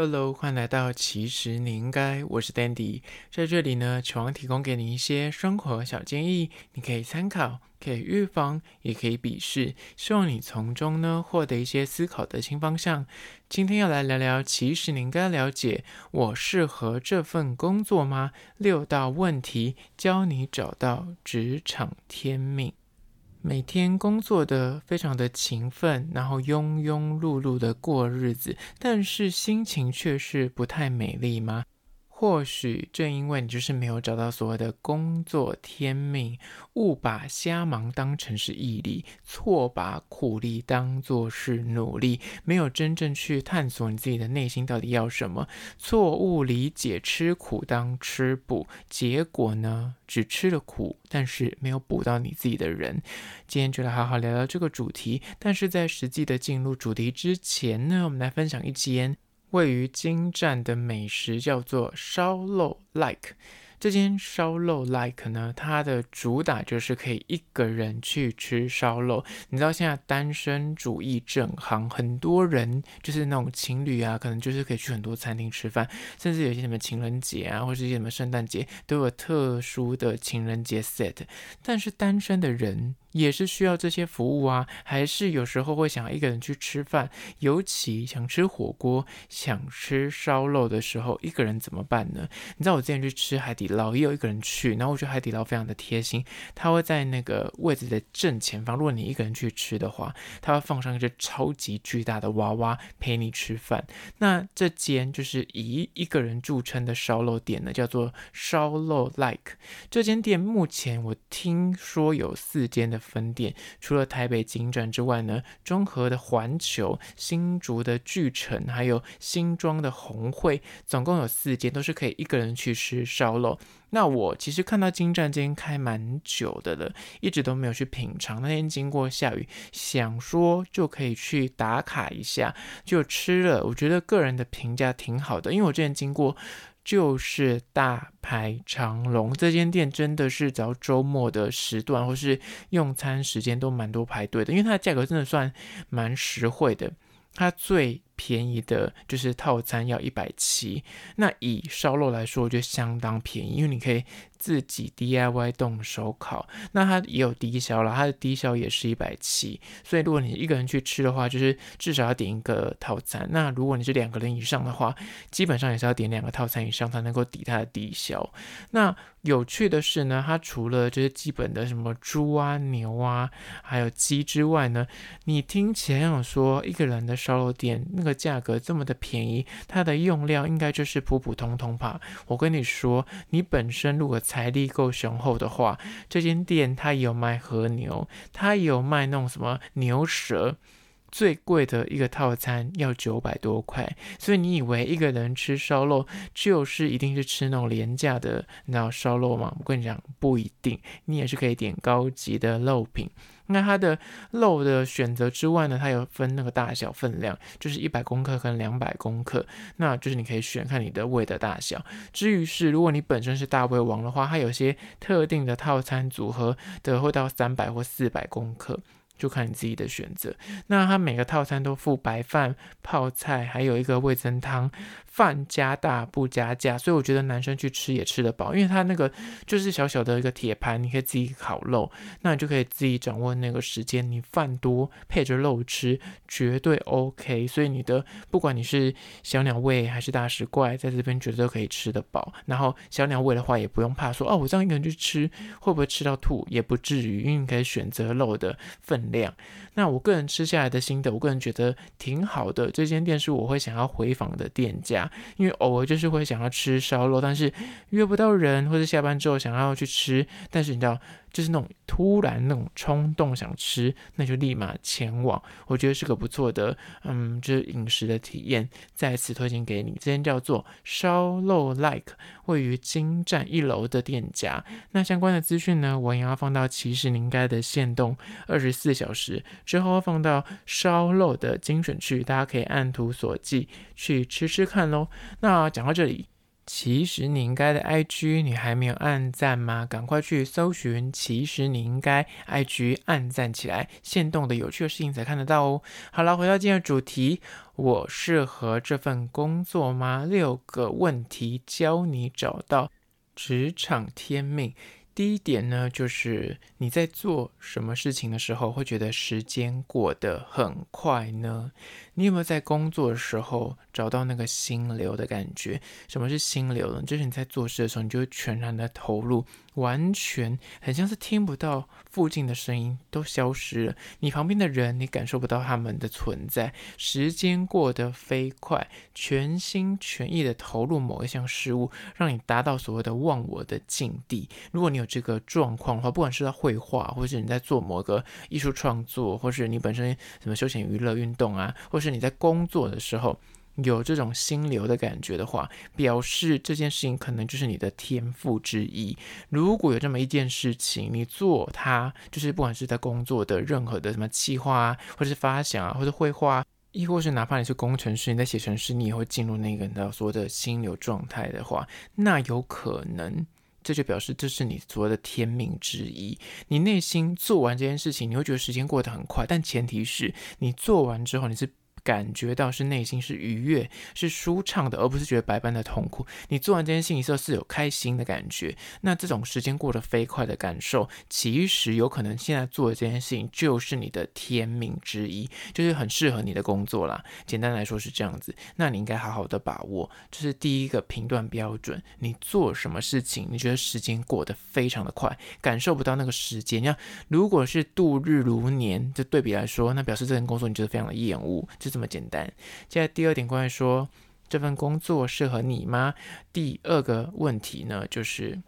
Hello，欢迎来到其实你应该，我是 Dandy，在这里呢，希望提供给你一些生活小建议，你可以参考，可以预防，也可以鄙视，希望你从中呢获得一些思考的新方向。今天要来聊聊，其实你应该了解，我适合这份工作吗？六道问题，教你找到职场天命。每天工作的非常的勤奋，然后庸庸碌碌的过日子，但是心情却是不太美丽吗？或许正因为你就是没有找到所谓的工作天命，误把瞎忙当成是毅力，错把苦力当作是努力，没有真正去探索你自己的内心到底要什么，错误理解吃苦当吃补，结果呢，只吃了苦，但是没有补到你自己的人。今天就来好好聊聊这个主题，但是在实际的进入主题之前呢，我们来分享一间。位于京站的美食叫做烧肉 like。这间烧肉 like 呢，它的主打就是可以一个人去吃烧肉。你知道现在单身主义正行，很多人就是那种情侣啊，可能就是可以去很多餐厅吃饭，甚至有些什么情人节啊，或是一些什么圣诞节都有特殊的情人节 set。但是单身的人。也是需要这些服务啊，还是有时候会想一个人去吃饭，尤其想吃火锅、想吃烧肉的时候，一个人怎么办呢？你知道我之前去吃海底捞，也有一个人去，然后我觉得海底捞非常的贴心，他会在那个位置的正前方，如果你一个人去吃的话，他会放上一只超级巨大的娃娃陪你吃饭。那这间就是以一个人著称的烧肉店呢，叫做烧肉 like。这间店目前我听说有四间的。分店除了台北金站之外呢，中和的环球、新竹的巨城，还有新庄的红会，总共有四间，都是可以一个人去吃烧肉。那我其实看到金站间开蛮久的了，一直都没有去品尝。那天经过下雨，想说就可以去打卡一下，就吃了。我觉得个人的评价挺好的，因为我之前经过。就是大排长龙，这间店真的是只要周末的时段或是用餐时间都蛮多排队的，因为它的价格真的算蛮实惠的。它最便宜的就是套餐要一百七，那以烧肉来说，我觉得相当便宜，因为你可以。自己 DIY 动手烤，那它也有低消了，它的低消也是一百七，所以如果你一个人去吃的话，就是至少要点一个套餐。那如果你是两个人以上的话，基本上也是要点两个套餐以上才能够抵它的低消。那有趣的是呢，它除了就是基本的什么猪啊、牛啊，还有鸡之外呢，你听前有说一个人的烧肉店那个价格这么的便宜，它的用料应该就是普普通通吧？我跟你说，你本身如果财力够雄厚的话，这间店它有卖和牛，它有卖那种什么牛舌，最贵的一个套餐要九百多块。所以你以为一个人吃烧肉就是一定是吃那种廉价的那烧肉吗？我跟你讲，不一定，你也是可以点高级的肉品。那它的肉的选择之外呢，它有分那个大小分量，就是一百公克跟两百公克，那就是你可以选看你的胃的大小。至于是如果你本身是大胃王的话，它有些特定的套餐组合的会到三百或四百公克。就看你自己的选择。那它每个套餐都附白饭、泡菜，还有一个味噌汤，饭加大不加价，所以我觉得男生去吃也吃得饱，因为它那个就是小小的一个铁盘，你可以自己烤肉，那你就可以自己掌握那个时间。你饭多配着肉吃，绝对 OK。所以你的不管你是小鸟胃还是大食怪，在这边绝对都可以吃得饱。然后小鸟胃的话，也不用怕说哦，我这样一个人去吃会不会吃到吐，也不至于，因为你可以选择肉的份量，那我个人吃下来的心得，我个人觉得挺好的。这间店是我会想要回访的店家，因为偶尔就是会想要吃烧肉，但是约不到人，或者下班之后想要去吃，但是你知道。就是那种突然那种冲动想吃，那就立马前往。我觉得是个不错的，嗯，就是饮食的体验。再次推荐给你，这间叫做烧肉 like，位于金站一楼的店家。那相关的资讯呢，我也要放到其实你应该的限动二十四小时之后放到烧肉的精选区，大家可以按图索骥去吃吃看喽。那讲到这里。其实你应该的 IG，你还没有按赞吗？赶快去搜寻。其实你应该 IG 按赞起来，现动的有趣的事情才看得到哦。好了，回到今天的主题，我适合这份工作吗？六个问题教你找到职场天命。第一点呢，就是你在做什么事情的时候，会觉得时间过得很快呢？你有没有在工作的时候找到那个心流的感觉？什么是心流呢？就是你在做事的时候，你就会全然的投入。完全很像是听不到附近的声音，都消失了。你旁边的人，你感受不到他们的存在。时间过得飞快，全心全意的投入某一项事物，让你达到所谓的忘我的境地。如果你有这个状况的话，不管是在绘画，或是你在做某个艺术创作，或是你本身什么休闲娱乐运动啊，或是你在工作的时候。有这种心流的感觉的话，表示这件事情可能就是你的天赋之一。如果有这么一件事情，你做它，就是不管是在工作的任何的什么企划啊，或者是发想啊，或者绘画，亦或是哪怕你是工程师，你在写程式，你也会进入那个你所谓的心流状态的话，那有可能这就表示这是你所谓的天命之一。你内心做完这件事情，你会觉得时间过得很快，但前提是你做完之后你是。感觉到是内心是愉悦、是舒畅的，而不是觉得百般的痛苦。你做完这件事情之后是有开心的感觉，那这种时间过得飞快的感受，其实有可能现在做的这件事情就是你的天命之一，就是很适合你的工作啦。简单来说是这样子，那你应该好好的把握，这是第一个评断标准。你做什么事情，你觉得时间过得非常的快，感受不到那个时间。你要如果是度日如年，就对比来说，那表示这份工作你觉得非常的厌恶，就是。这么简单。接下来第二点，关于说这份工作适合你吗？第二个问题呢，就是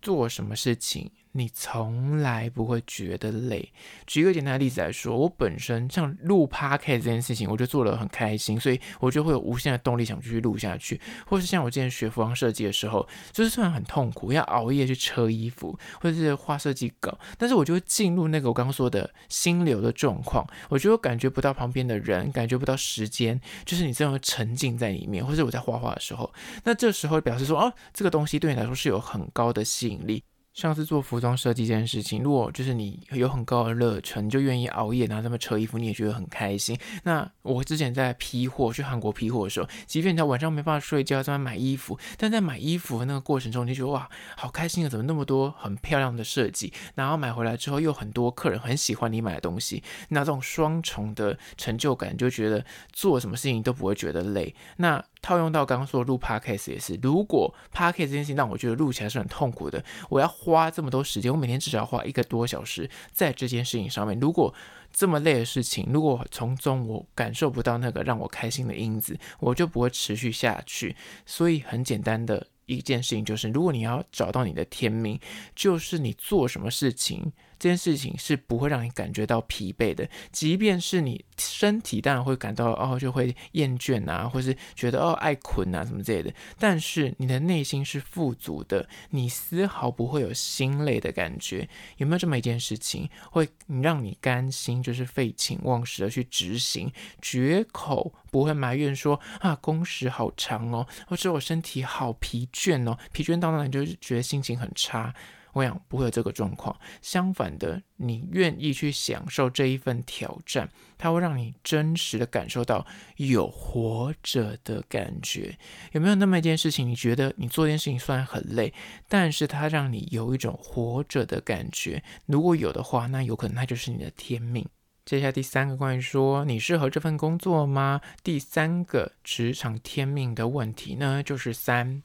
做什么事情。你从来不会觉得累。举一个简单的例子来说，我本身像录 p o c a s t 这件事情，我就做了很开心，所以我就会有无限的动力想继续录下去。或是像我之前学服装设计的时候，就是虽然很痛苦，要熬夜去车衣服，或者是画设计稿，但是我就会进入那个我刚刚说的心流的状况。我觉得我感觉不到旁边的人，感觉不到时间，就是你这样沉浸在里面，或者我在画画的时候，那这时候表示说，哦，这个东西对你来说是有很高的吸引力。像是做服装设计这件事情，如果就是你有很高的热忱，就愿意熬夜拿这么车衣服，你也觉得很开心。那我之前在批货去韩国批货的时候，即便你在晚上没办法睡觉，在那买衣服，但在买衣服的那个过程中，你就觉得哇，好开心啊！怎么那么多很漂亮的设计？然后买回来之后，又很多客人很喜欢你买的东西，那这种双重的成就感，就觉得做什么事情都不会觉得累。那套用到刚刚说录 podcast 也是，如果 podcast 这件事情让我觉得录起来是很痛苦的，我要花这么多时间，我每天至少要花一个多小时在这件事情上面。如果这么累的事情，如果从中我感受不到那个让我开心的因子，我就不会持续下去。所以很简单的一件事情就是，如果你要找到你的天命，就是你做什么事情。这件事情是不会让你感觉到疲惫的，即便是你身体当然会感到哦，就会厌倦啊，或是觉得哦爱困啊什么之类的，但是你的内心是富足的，你丝毫不会有心累的感觉。有没有这么一件事情会让你甘心，就是废寝忘食的去执行，绝口不会埋怨说啊工时好长哦，或者我身体好疲倦哦，疲倦到那你就是觉得心情很差。我想不会有这个状况，相反的，你愿意去享受这一份挑战，它会让你真实的感受到有活着的感觉。有没有那么一件事情，你觉得你做这件事情虽然很累，但是它让你有一种活着的感觉？如果有的话，那有可能它就是你的天命。接下第三个关于说你适合这份工作吗？第三个职场天命的问题呢，就是三。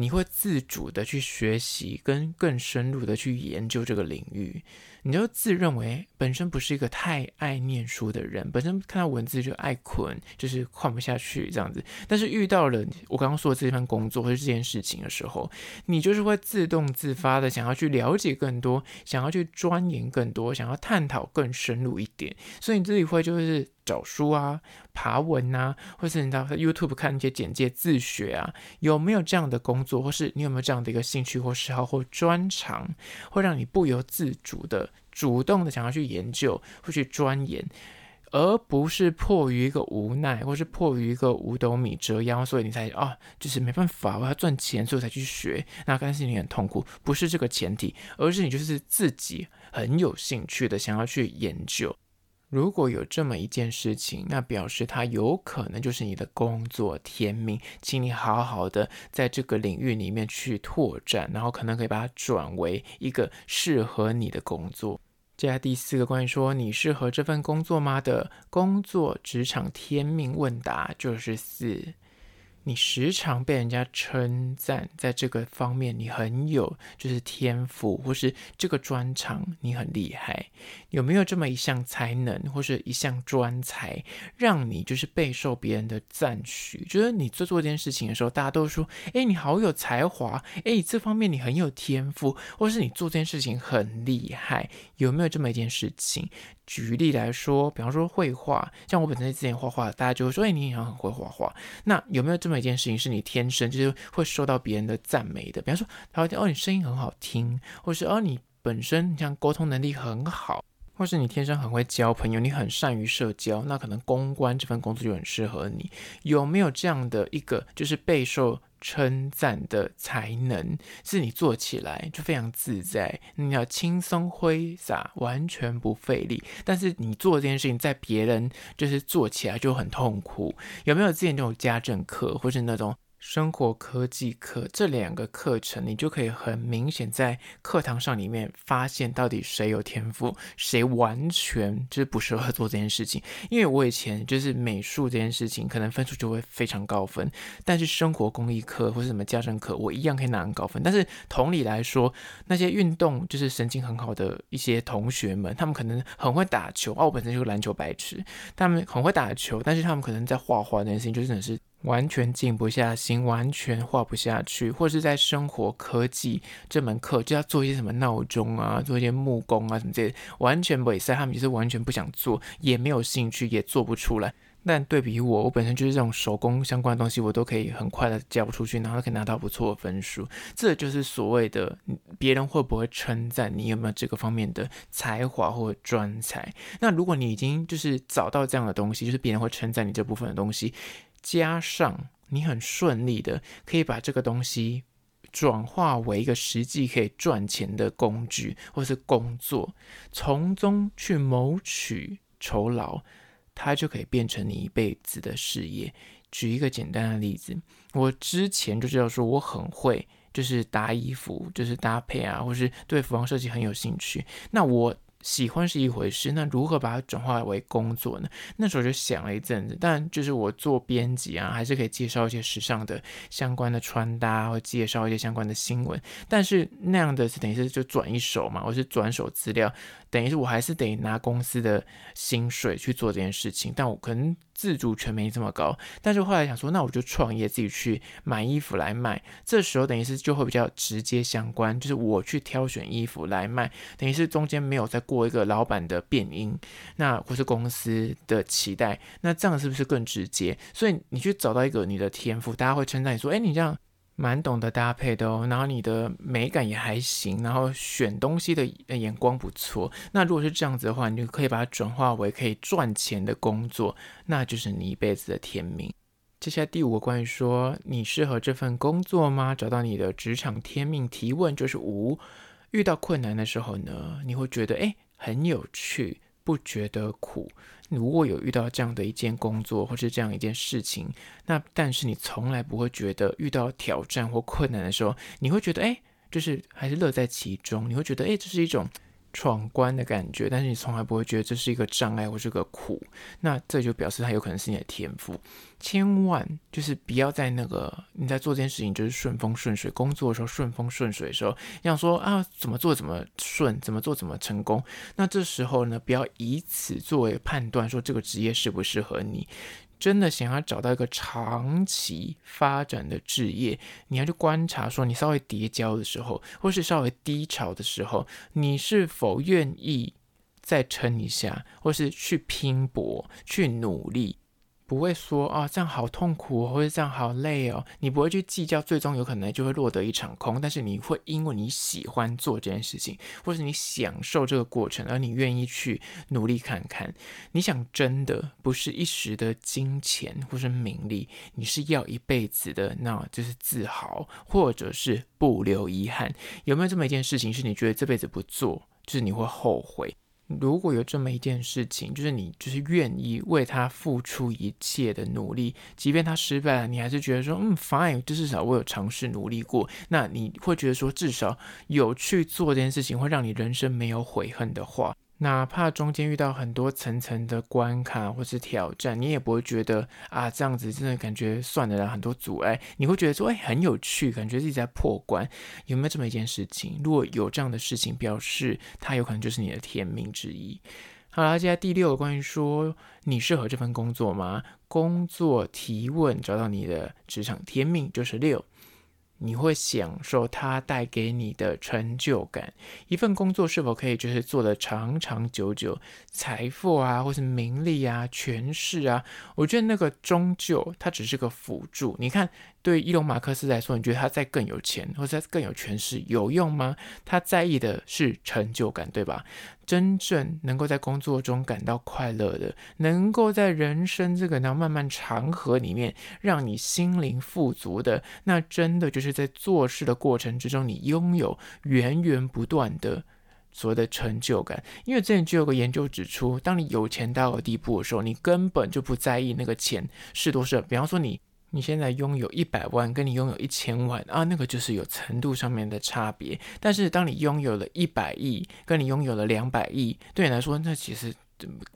你会自主的去学习，跟更深入的去研究这个领域。你就自认为本身不是一个太爱念书的人，本身看到文字就爱困，就是看不下去这样子。但是遇到了我刚刚说的这份工作或者这件事情的时候，你就是会自动自发的想要去了解更多，想要去钻研更多，想要探讨更深入一点。所以你自己会就是找书啊、爬文啊，或是你到 YouTube 看一些简介自学啊，有没有这样的工作，或是你有没有这样的一个兴趣或嗜好或专长，会让你不由自主的。主动的想要去研究，会去钻研，而不是迫于一个无奈，或是迫于一个五斗米折腰，所以你才啊，就是没办法，我要赚钱，所以才去学。那但是你很痛苦，不是这个前提，而是你就是自己很有兴趣的想要去研究。如果有这么一件事情，那表示它有可能就是你的工作天命，请你好好的在这个领域里面去拓展，然后可能可以把它转为一个适合你的工作。接下来第四个关于说你适合这份工作吗的工作职场天命问答就是四。你时常被人家称赞，在这个方面你很有就是天赋，或是这个专长你很厉害，有没有这么一项才能或是一项专才，让你就是备受别人的赞许？觉得你做做这件事情的时候，大家都说，哎，你好有才华，哎，这方面你很有天赋，或是你做这件事情很厉害，有没有这么一件事情？举例来说，比方说绘画，像我本身之前画画，大家就会说：“哎，你好像很会画画。”那有没有这么一件事情是你天生就是会受到别人的赞美的？比方说，他会：“哦，你声音很好听，或是哦，你本身你像沟通能力很好，或是你天生很会交朋友，你很善于社交，那可能公关这份工作就很适合你。”有没有这样的一个就是备受称赞的才能是你做起来就非常自在，你要轻松挥洒，完全不费力。但是你做这件事情，在别人就是做起来就很痛苦。有没有之前那种家政课，或是那种？生活科技课这两个课程，你就可以很明显在课堂上里面发现到底谁有天赋，谁完全就是不适合做这件事情。因为我以前就是美术这件事情，可能分数就会非常高分，但是生活工艺课或是什么家政课，我一样可以拿很高分。但是同理来说，那些运动就是神经很好的一些同学们，他们可能很会打球，哦，我本身就是篮球白痴，他们很会打球，但是他们可能在画画这件事情就真的是。完全静不下心，完全画不下去，或是在生活科技这门课就要做一些什么闹钟啊，做一些木工啊什么之类的，完全不会塞，他们就是完全不想做，也没有兴趣，也做不出来。但对比我，我本身就是这种手工相关的东西，我都可以很快的交出去，然后可以拿到不错的分数。这就是所谓的别人会不会称赞你有没有这个方面的才华或专才。那如果你已经就是找到这样的东西，就是别人会称赞你这部分的东西。加上你很顺利的可以把这个东西转化为一个实际可以赚钱的工具或是工作，从中去谋取酬劳，它就可以变成你一辈子的事业。举一个简单的例子，我之前就知道说我很会，就是搭衣服，就是搭配啊，或是对服装设计很有兴趣。那我。喜欢是一回事，那如何把它转化为工作呢？那时候就想了一阵子，但就是我做编辑啊，还是可以介绍一些时尚的相关的穿搭，或介绍一些相关的新闻。但是那样的是等于是就转一手嘛，我是转手资料，等于是我还是得拿公司的薪水去做这件事情，但我可能。自主权没这么高，但是后来想说，那我就创业，自己去买衣服来卖。这时候等于是就会比较直接相关，就是我去挑选衣服来卖，等于是中间没有再过一个老板的变音，那或是公司的期待，那这样是不是更直接？所以你去找到一个你的天赋，大家会称赞你说，哎，你这样。蛮懂得搭配的哦，然后你的美感也还行，然后选东西的眼光不错。那如果是这样子的话，你就可以把它转化为可以赚钱的工作，那就是你一辈子的天命。接下来第五个关于说你适合这份工作吗？找到你的职场天命提问就是五，遇到困难的时候呢，你会觉得诶很有趣。不觉得苦。如果有遇到这样的一件工作，或是这样一件事情，那但是你从来不会觉得遇到挑战或困难的时候，你会觉得哎，就是还是乐在其中。你会觉得哎，这是一种。闯关的感觉，但是你从来不会觉得这是一个障碍或是个苦，那这就表示它有可能是你的天赋。千万就是不要在那个你在做这件事情就是顺风顺水，工作的时候顺风顺水的时候，你想说啊怎么做怎么顺，怎么做怎么成功。那这时候呢，不要以此作为判断说这个职业适不适合你。真的想要找到一个长期发展的置业，你要去观察，说你稍微跌交的时候，或是稍微低潮的时候，你是否愿意再撑一下，或是去拼搏、去努力，不会说啊，这样好痛苦，或者这样好累哦，你不会去计较，最终有可能就会落得一场空。但是你会因为你喜欢做这件事情，或是你享受这个过程，而你愿意去努力看看。你想真的不是一时的金钱或是名利，你是要一辈子的，那就是自豪，或者是不留遗憾。有没有这么一件事情，是你觉得这辈子不做，就是你会后悔？如果有这么一件事情，就是你就是愿意为他付出一切的努力，即便他失败了，你还是觉得说，嗯，fine，就至少我有尝试努力过。那你会觉得说，至少有去做这件事情，会让你人生没有悔恨的话。哪怕中间遇到很多层层的关卡或是挑战，你也不会觉得啊，这样子真的感觉算得了，很多阻碍，你会觉得说，哎，很有趣，感觉自己在破关。有没有这么一件事情？如果有这样的事情，表示它有可能就是你的天命之一。好了，接下来第六个关于说你适合这份工作吗？工作提问，找到你的职场天命就是六。你会享受它带给你的成就感。一份工作是否可以就是做的长长久久，财富啊，或是名利啊、权势啊，我觉得那个终究它只是个辅助。你看。对伊隆马克斯来说，你觉得他再更有钱或者再更有权势有用吗？他在意的是成就感，对吧？真正能够在工作中感到快乐的，能够在人生这个那漫漫长河里面让你心灵富足的，那真的就是在做事的过程之中，你拥有源源不断的所谓的成就感。因为之前就有个研究指出，当你有钱到了地步的时候，你根本就不在意那个钱是多少。比方说你。你现在拥有一百万，跟你拥有一千万啊，那个就是有程度上面的差别。但是当你拥有了一百亿，跟你拥有了两百亿，对你来说，那其实。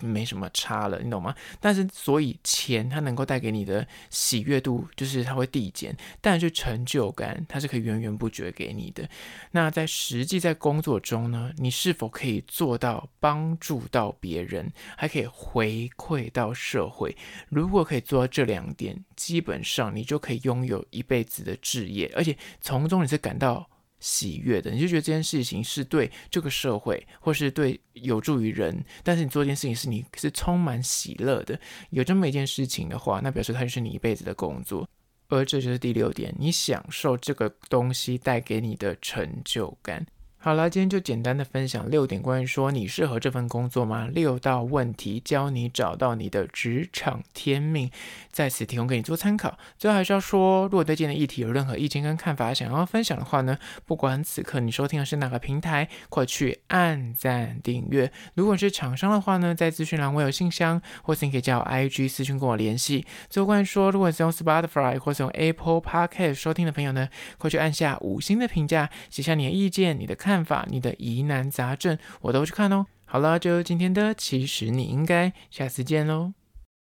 没什么差了，你懂吗？但是所以钱它能够带给你的喜悦度，就是它会递减，但是成就感它是可以源源不绝给你的。那在实际在工作中呢，你是否可以做到帮助到别人，还可以回馈到社会？如果可以做到这两点，基本上你就可以拥有一辈子的置业，而且从中你是感到。喜悦的，你就觉得这件事情是对这个社会，或是对有助于人，但是你做一件事情是你是充满喜乐的，有这么一件事情的话，那表示它就是你一辈子的工作，而这就是第六点，你享受这个东西带给你的成就感。好了，今天就简单的分享六点关于说你适合这份工作吗？六道问题教你找到你的职场天命，在此提供给你做参考。最后还是要说，如果对今天的议题有任何意见跟看法想要分享的话呢，不管此刻你收听的是哪个平台，快去按赞订阅。如果是厂商的话呢，在资讯栏我有信箱，或是你可以加我 IG 私讯跟我联系。最后关于说，如果是用 Spotify 或是用 Apple Podcast 收听的朋友呢，快去按下五星的评价，写下你的意见、你的看。看法，你的疑难杂症，我都去看哦。好了，就今天的，其实你应该下次见喽。